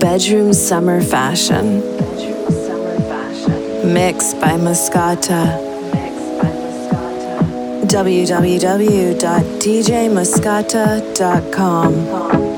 Bedroom Summer Fashion. Mixed by Mascota. www.djmascota.com.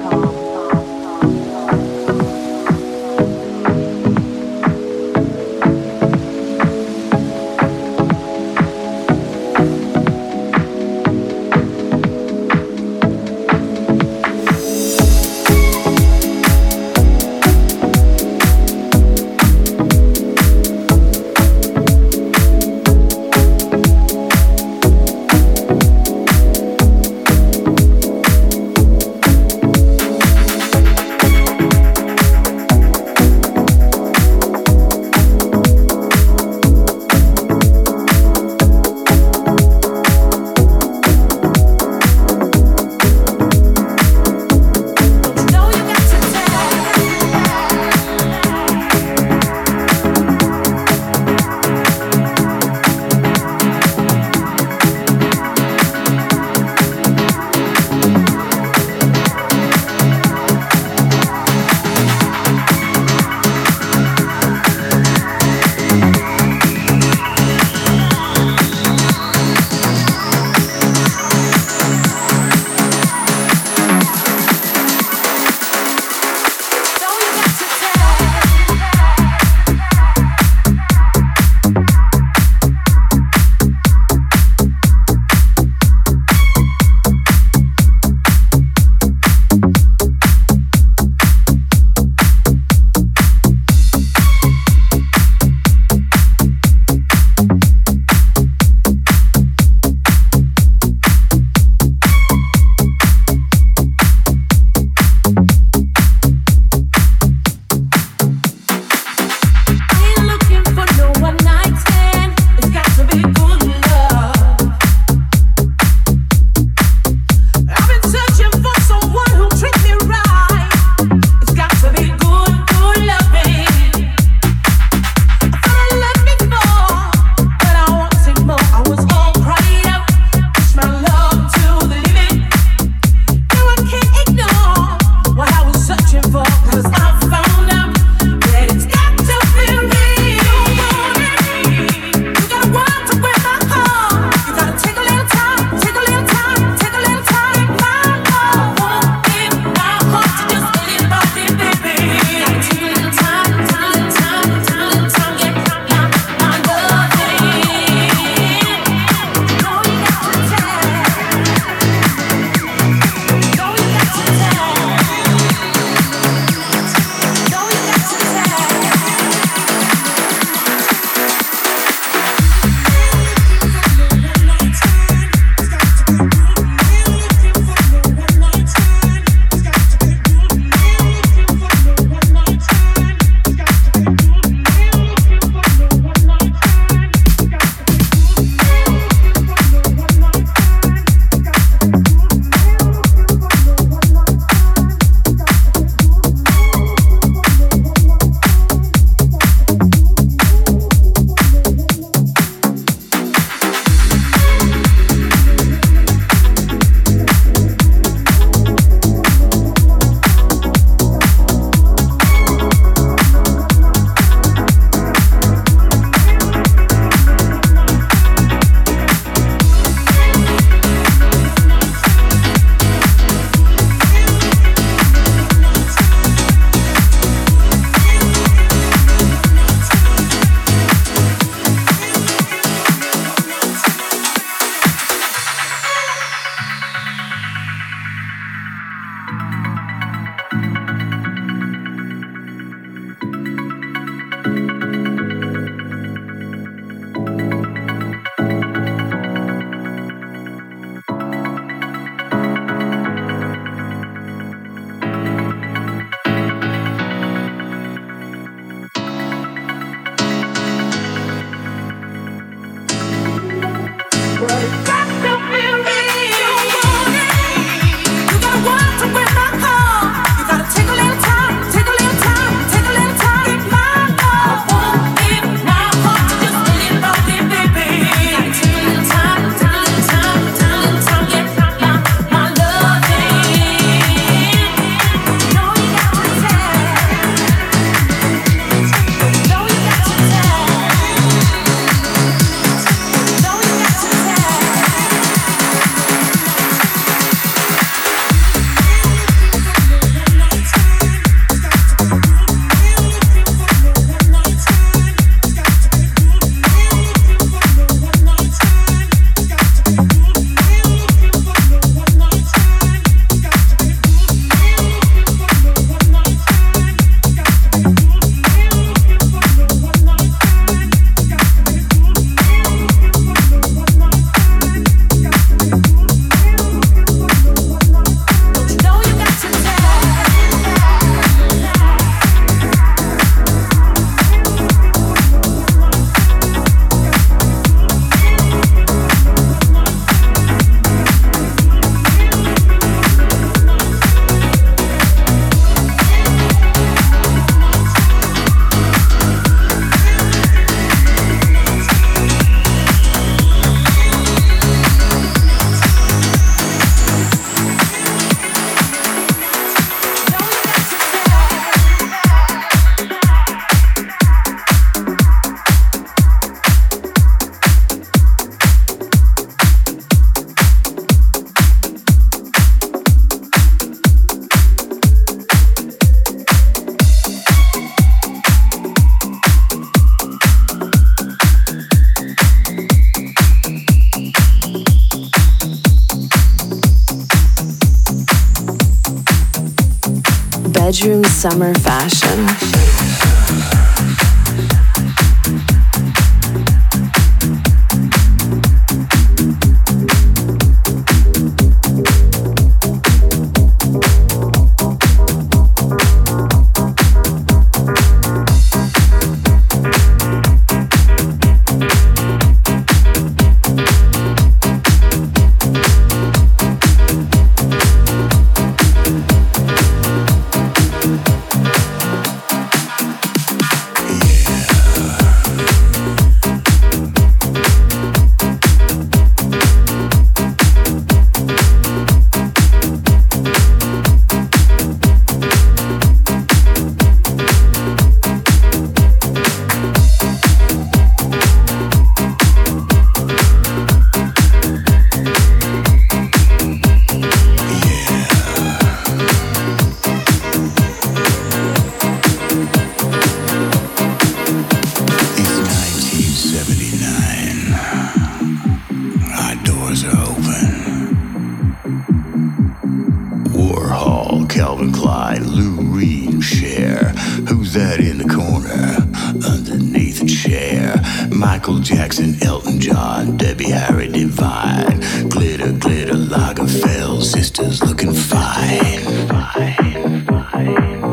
summer fashion. Michael Jackson, Elton John, Debbie Harry Divine. Glitter, glitter, Lagerfeld, sisters looking fine. fine, fine.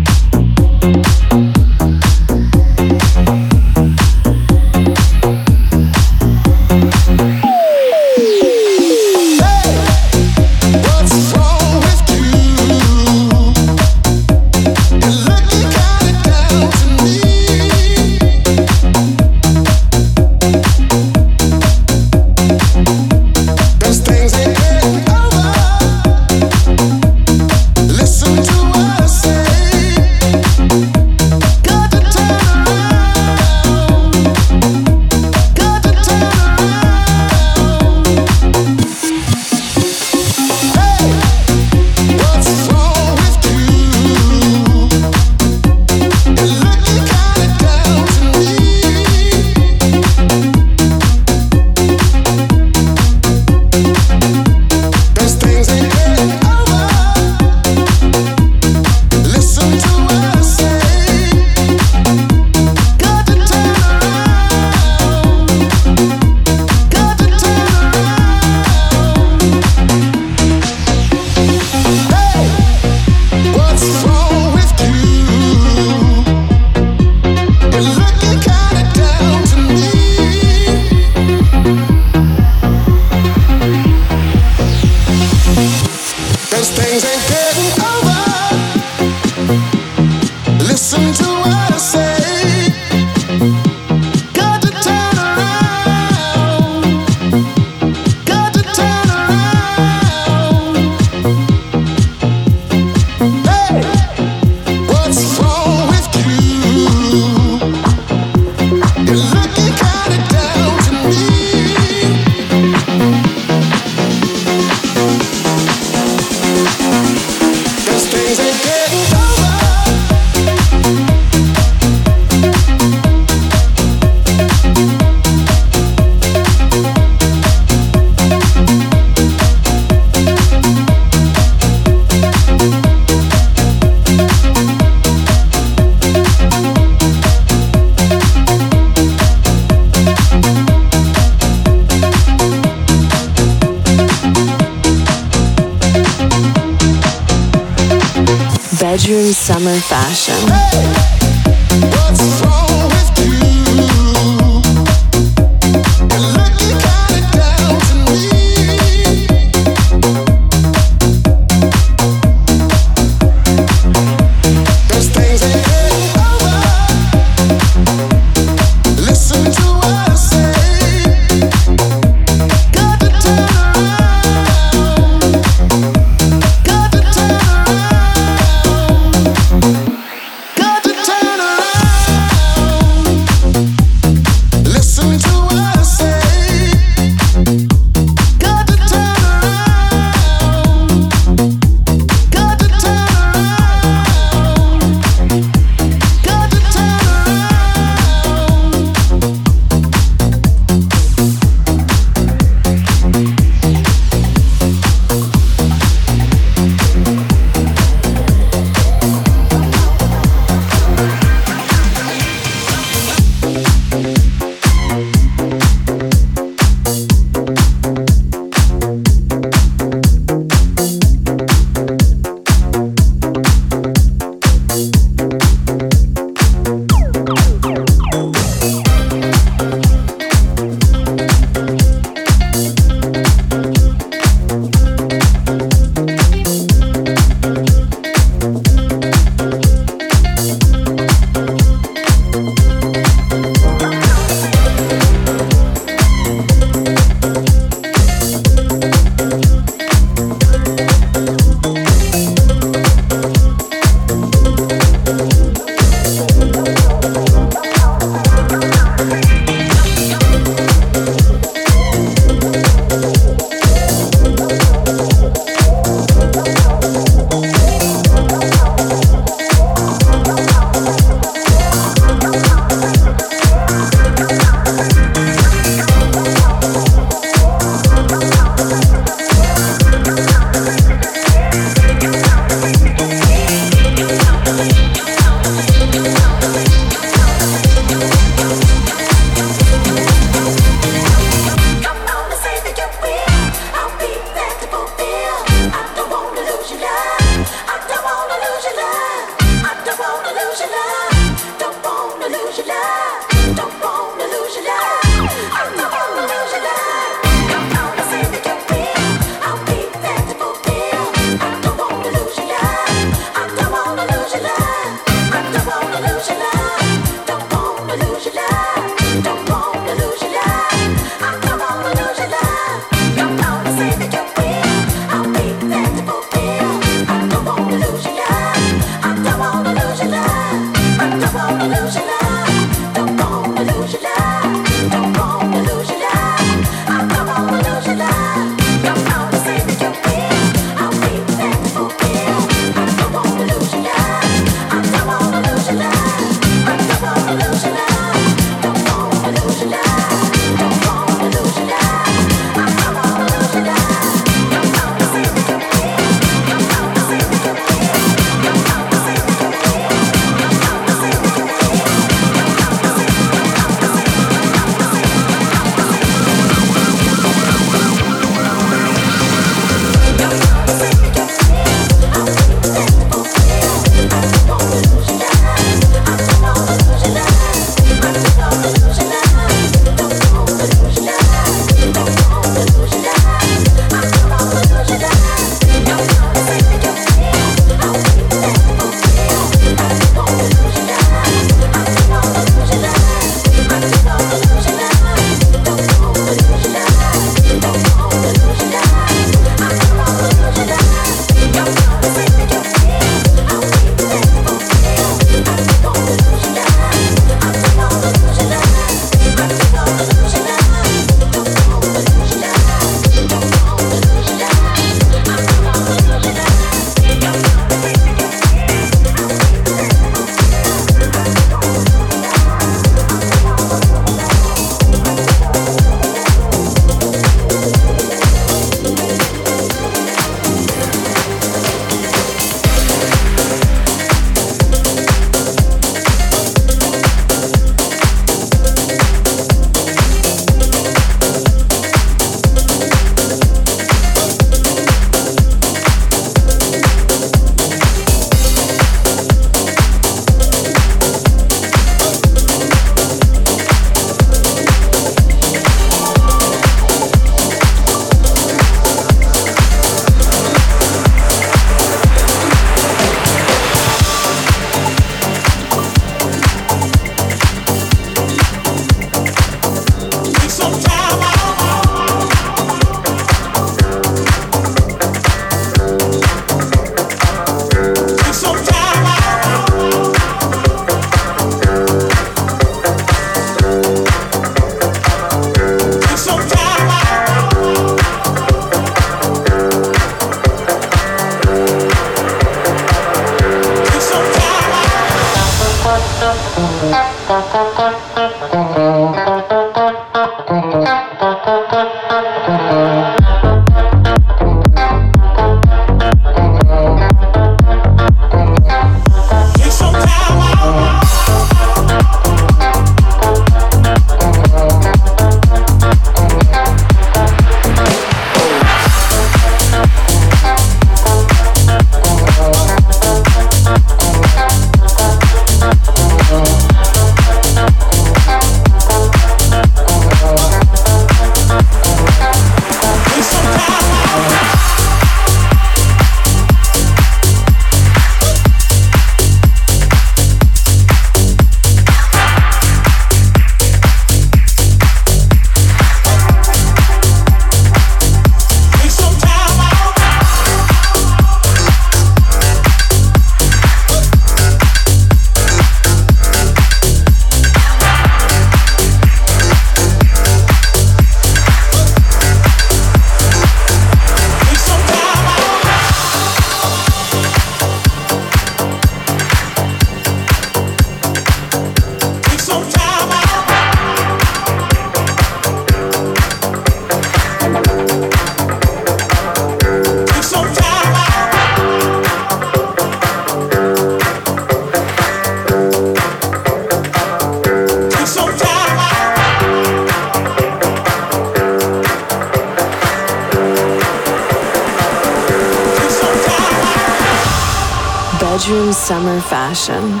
Fashion.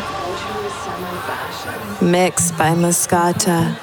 Mixed by Mascota.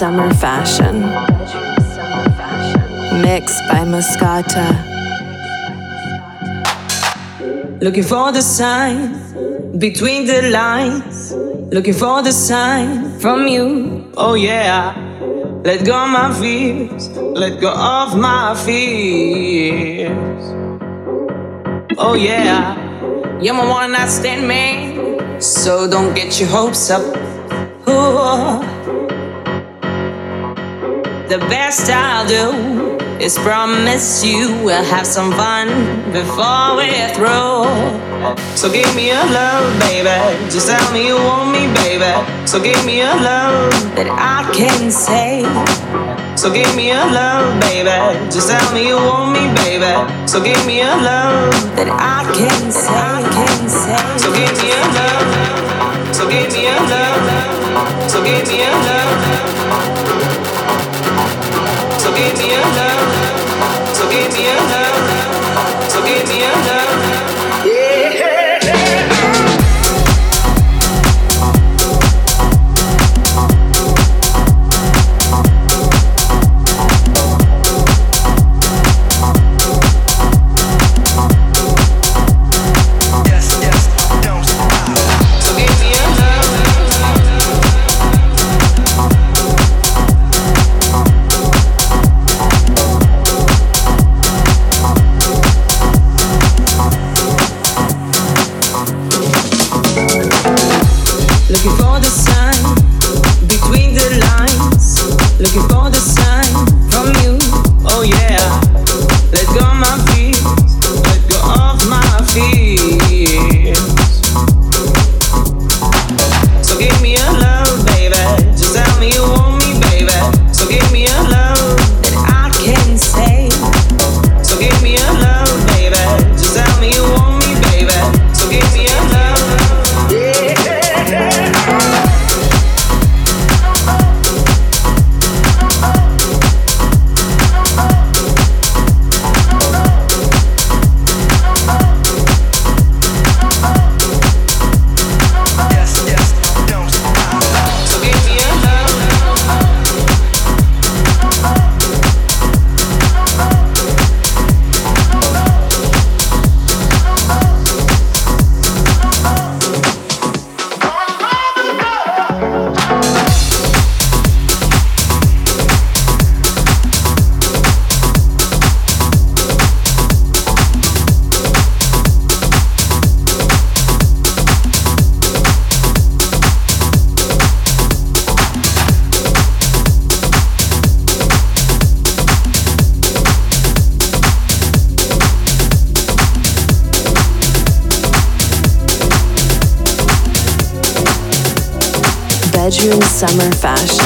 Summer Fashion. Mixed by Mascota. Looking for the sign between the lines. Looking for the sign from you. Oh, yeah. Let go of my fears. Let go of my fears. Oh, yeah. You're my one night stand man. So don't get your hopes up. Ooh. The best I'll do is promise you we'll have some fun before we're through. So give me a love, baby. Just tell me you want me, baby. So give me a love that I can say. So give me a love, baby. Just tell me you want me, baby. So give me a love that I can say. I can say. So give me a love. So give me a love. So give me a love. Give me a love. So give me a love. So give me a love. Summer Fashion.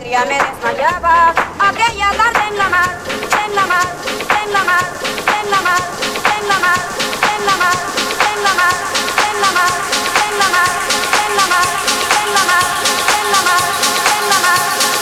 De alegría me desmayaba, aquella tarde en la mar, en la mar, en la mar, en la mar, en la mar, en la mar, en la mar, en la mar, en la mar, en la mar, en la mar, en la mar, en la mar, en la mar,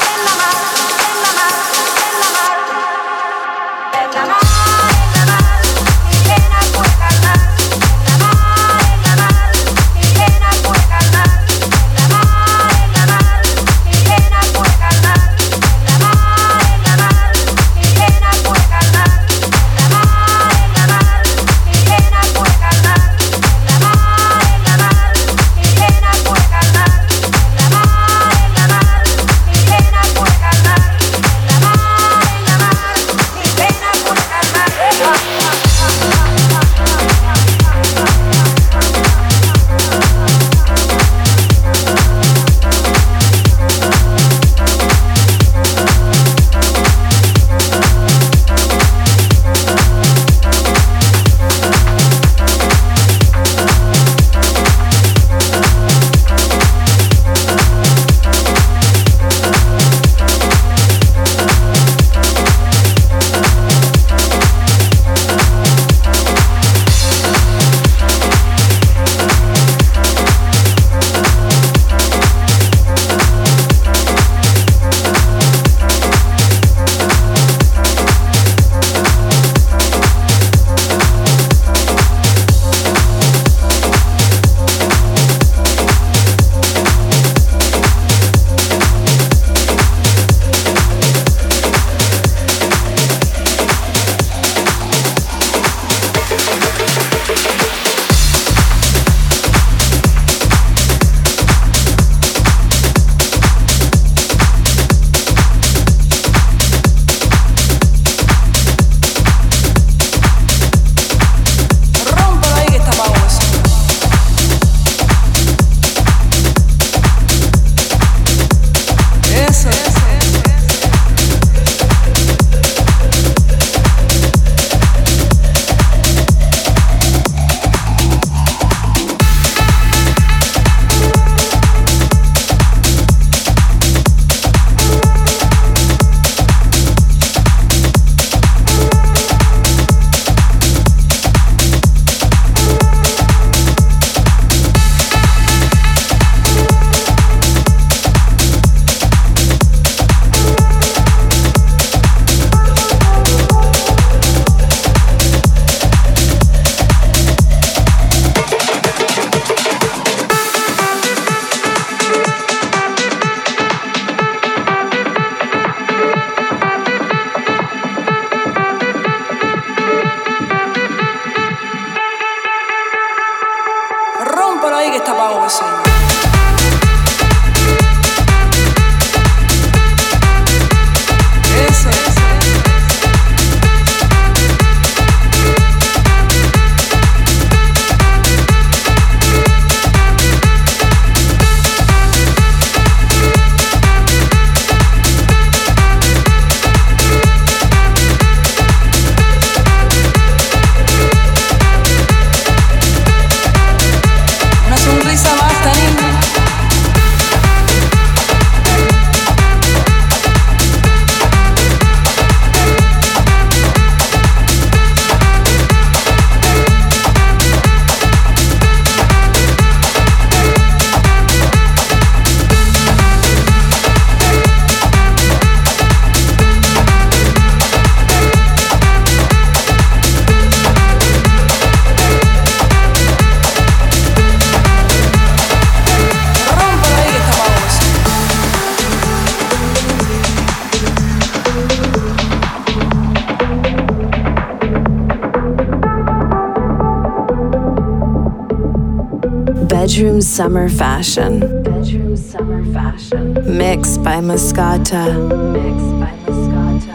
Summer Fashion. Bedroom Summer Fashion. Mixed by Mascota. Mixed by Mascota.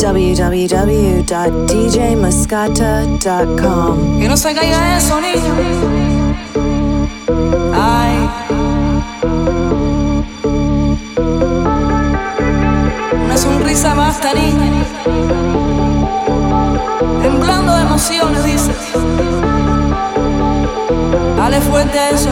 www.djmascota.com. Que no se caiga eso, niño. Ay. Una sonrisa basta, niña. Temblando de emociones, dice. Dale fuerte eso.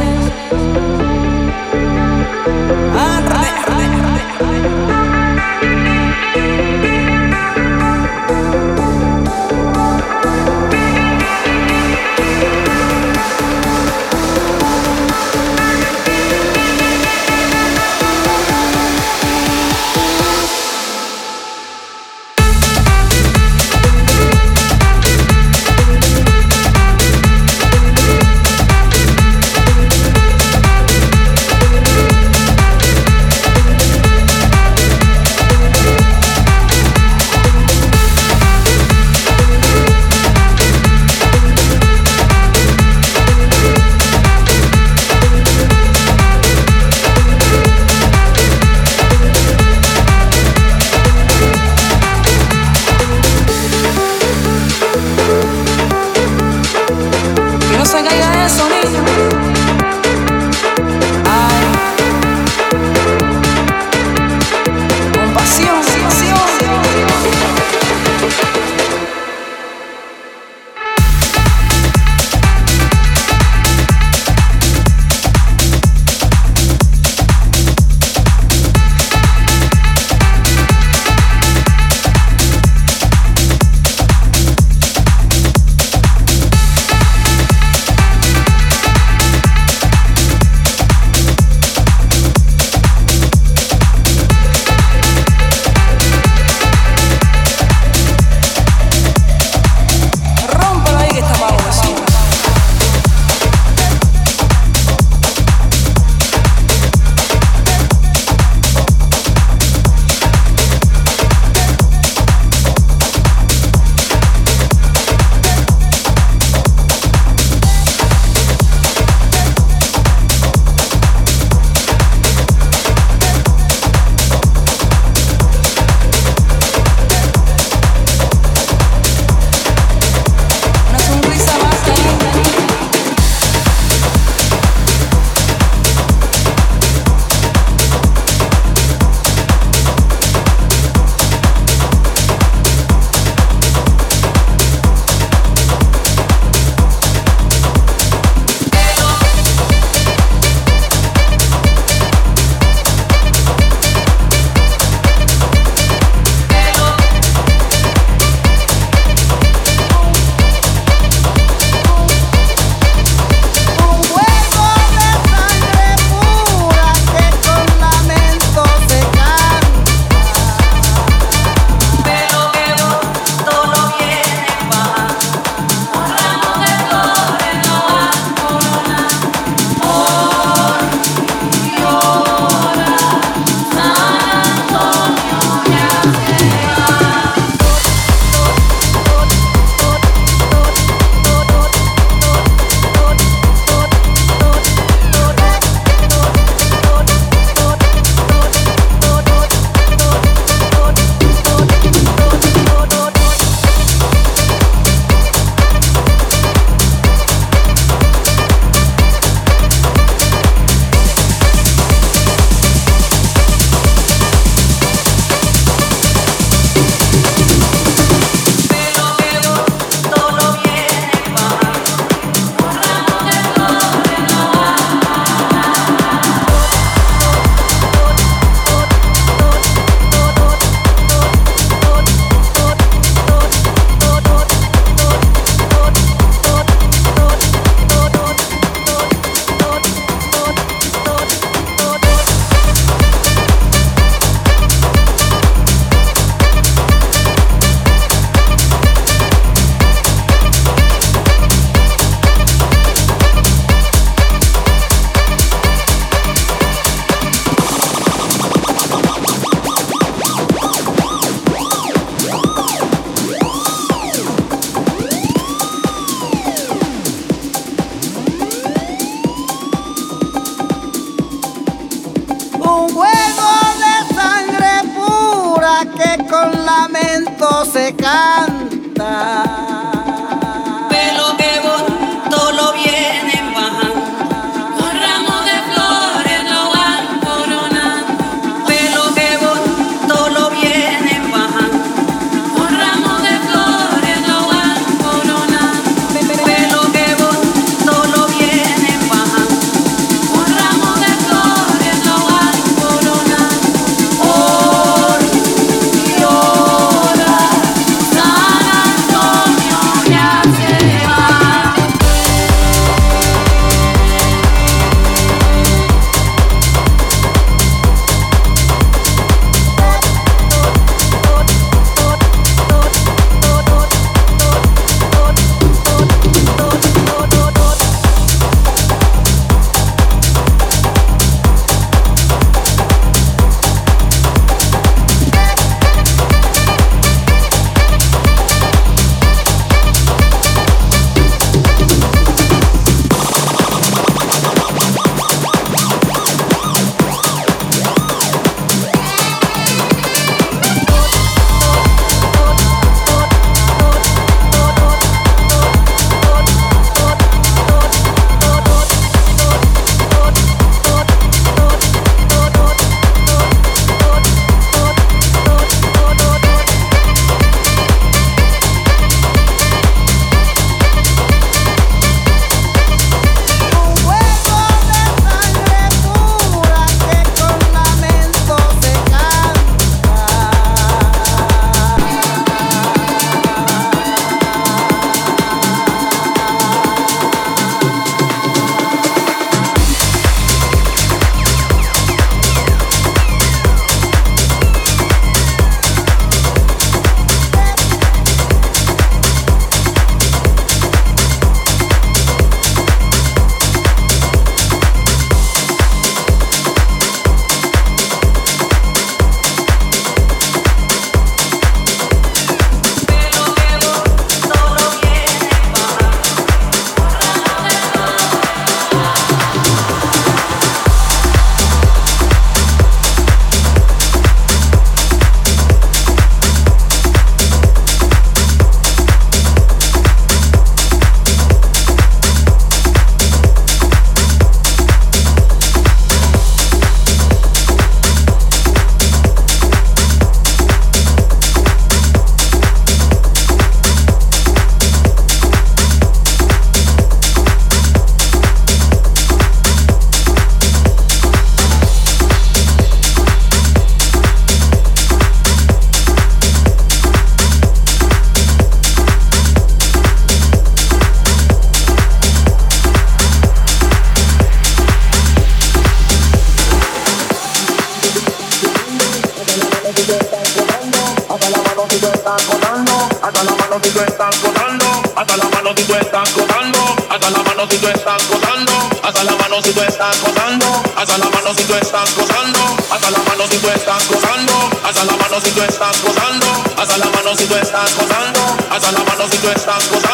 estás gozando, haz la mano si tú estás gozando.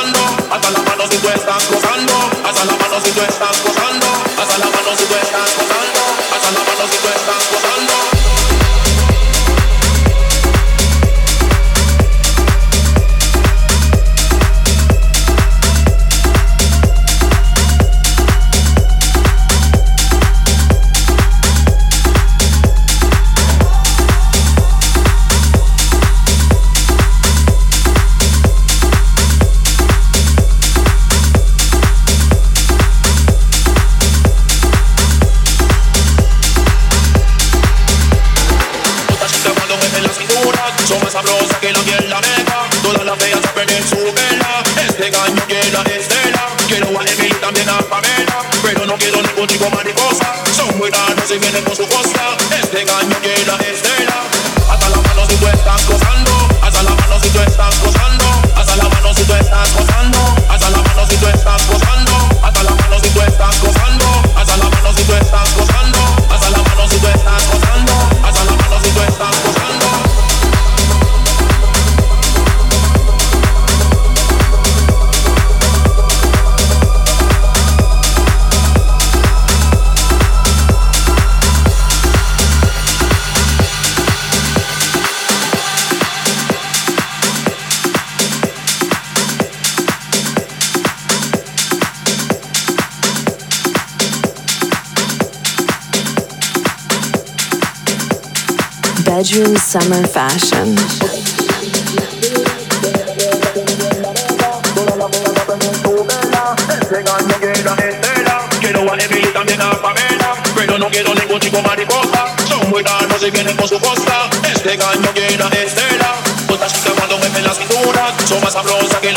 bedroom summer fashion. Quiero a Emily también a Pamela, pero no quiero ningún chico mariposa. Son muy y costa. Este gallo Estela. Chica cuando me la cintura, son más que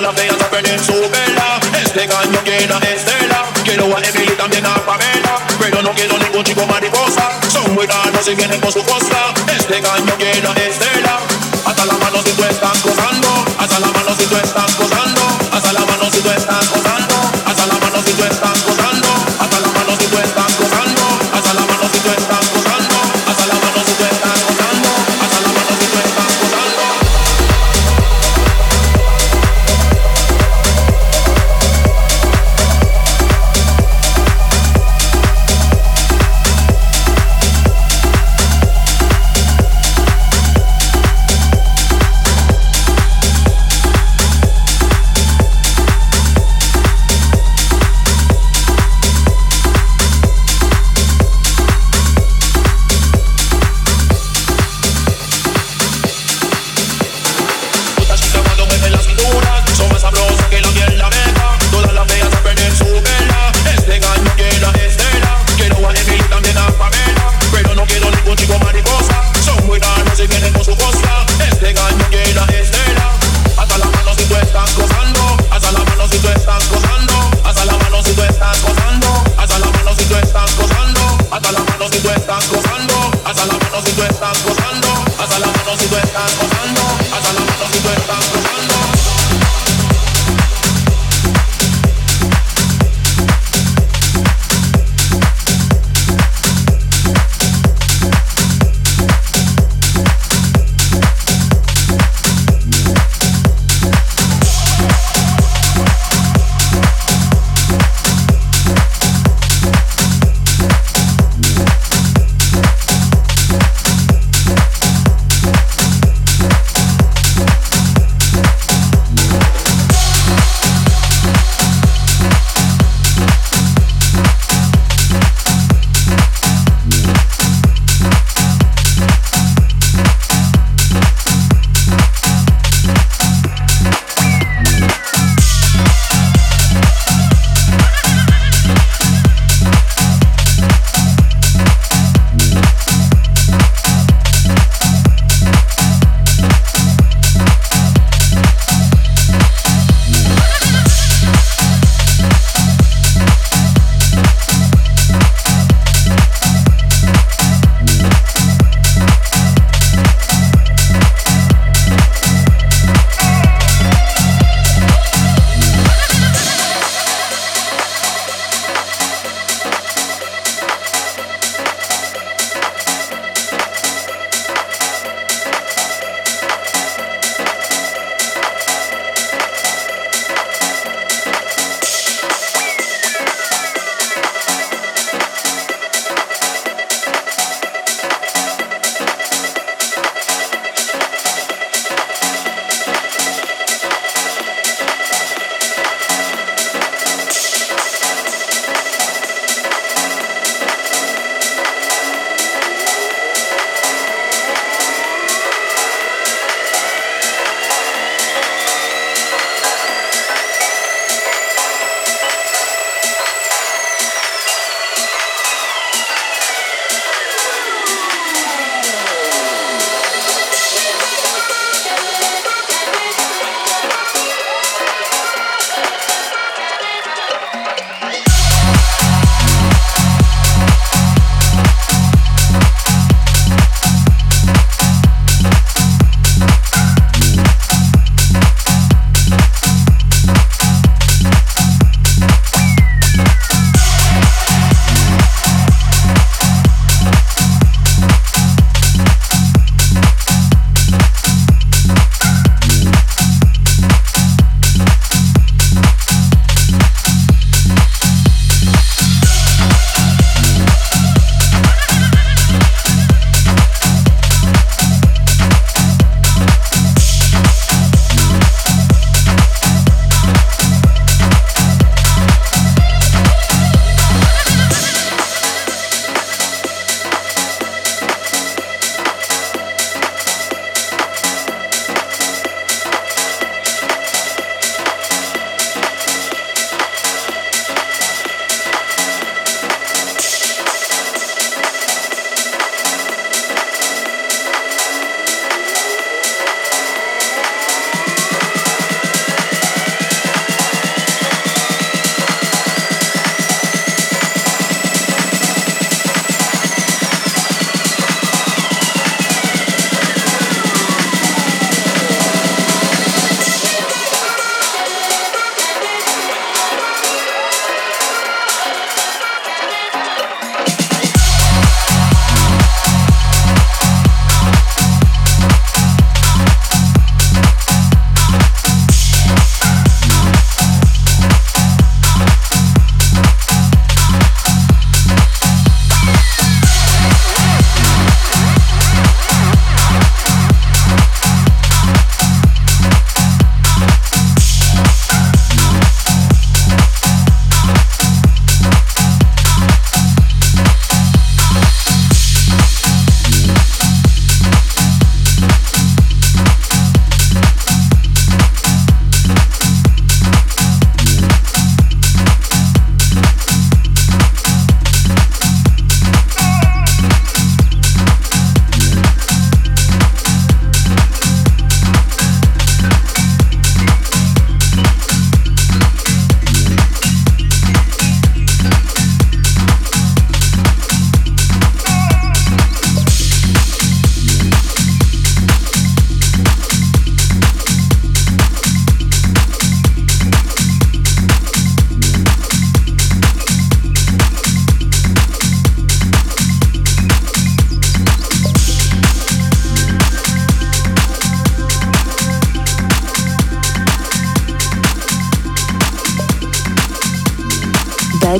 la su. Este gallo a Quiero a Emily Pamela, pero no quiero ningún chico mariposa cuidado si vienen con su costa. Este caño llena este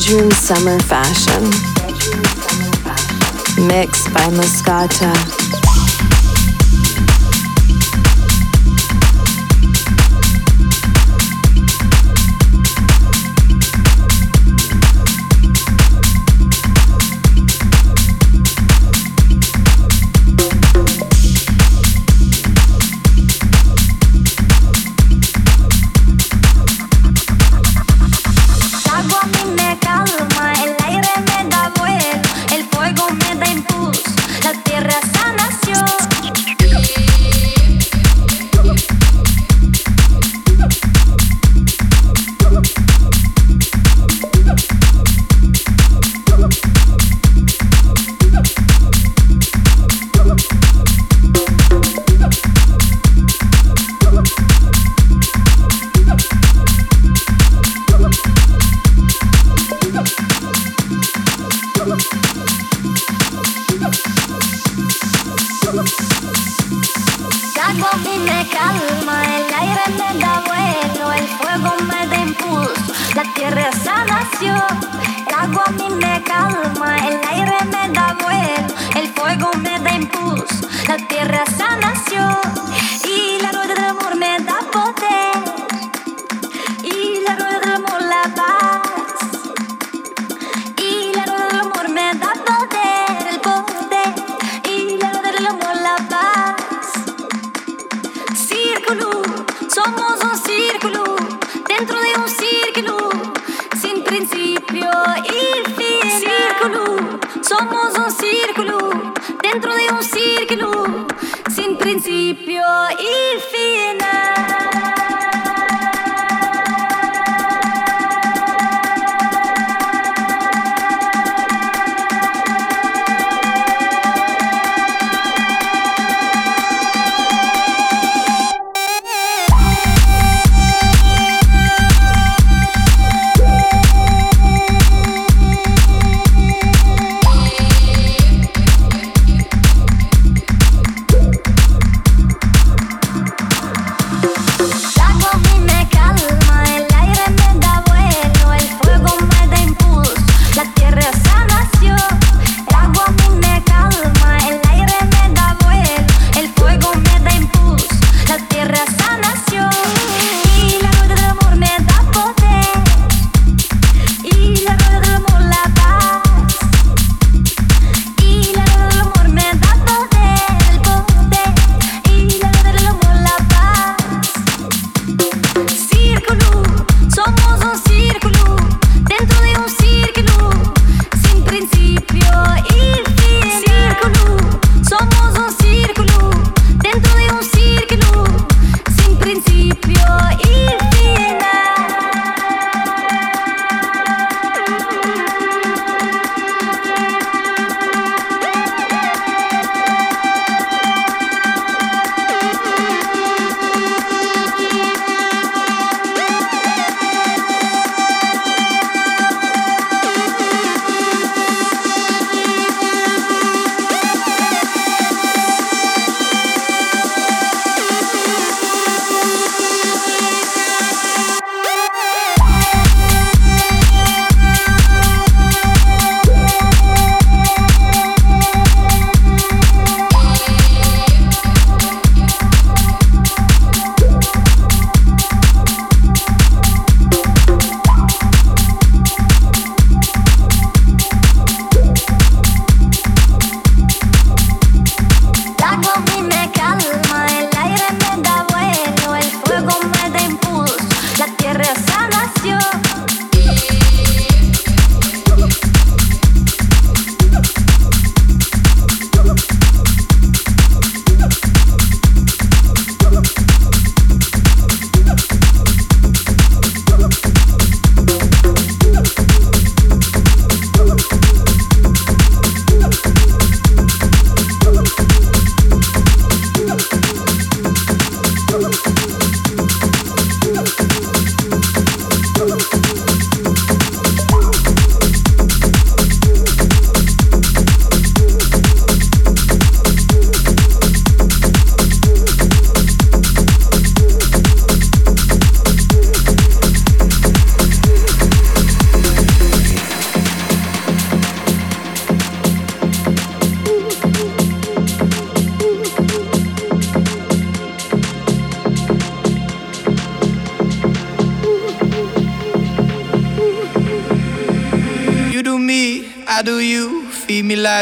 Summer Fashion. Mixed by Mascota.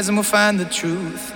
enthusiasm will find the truth.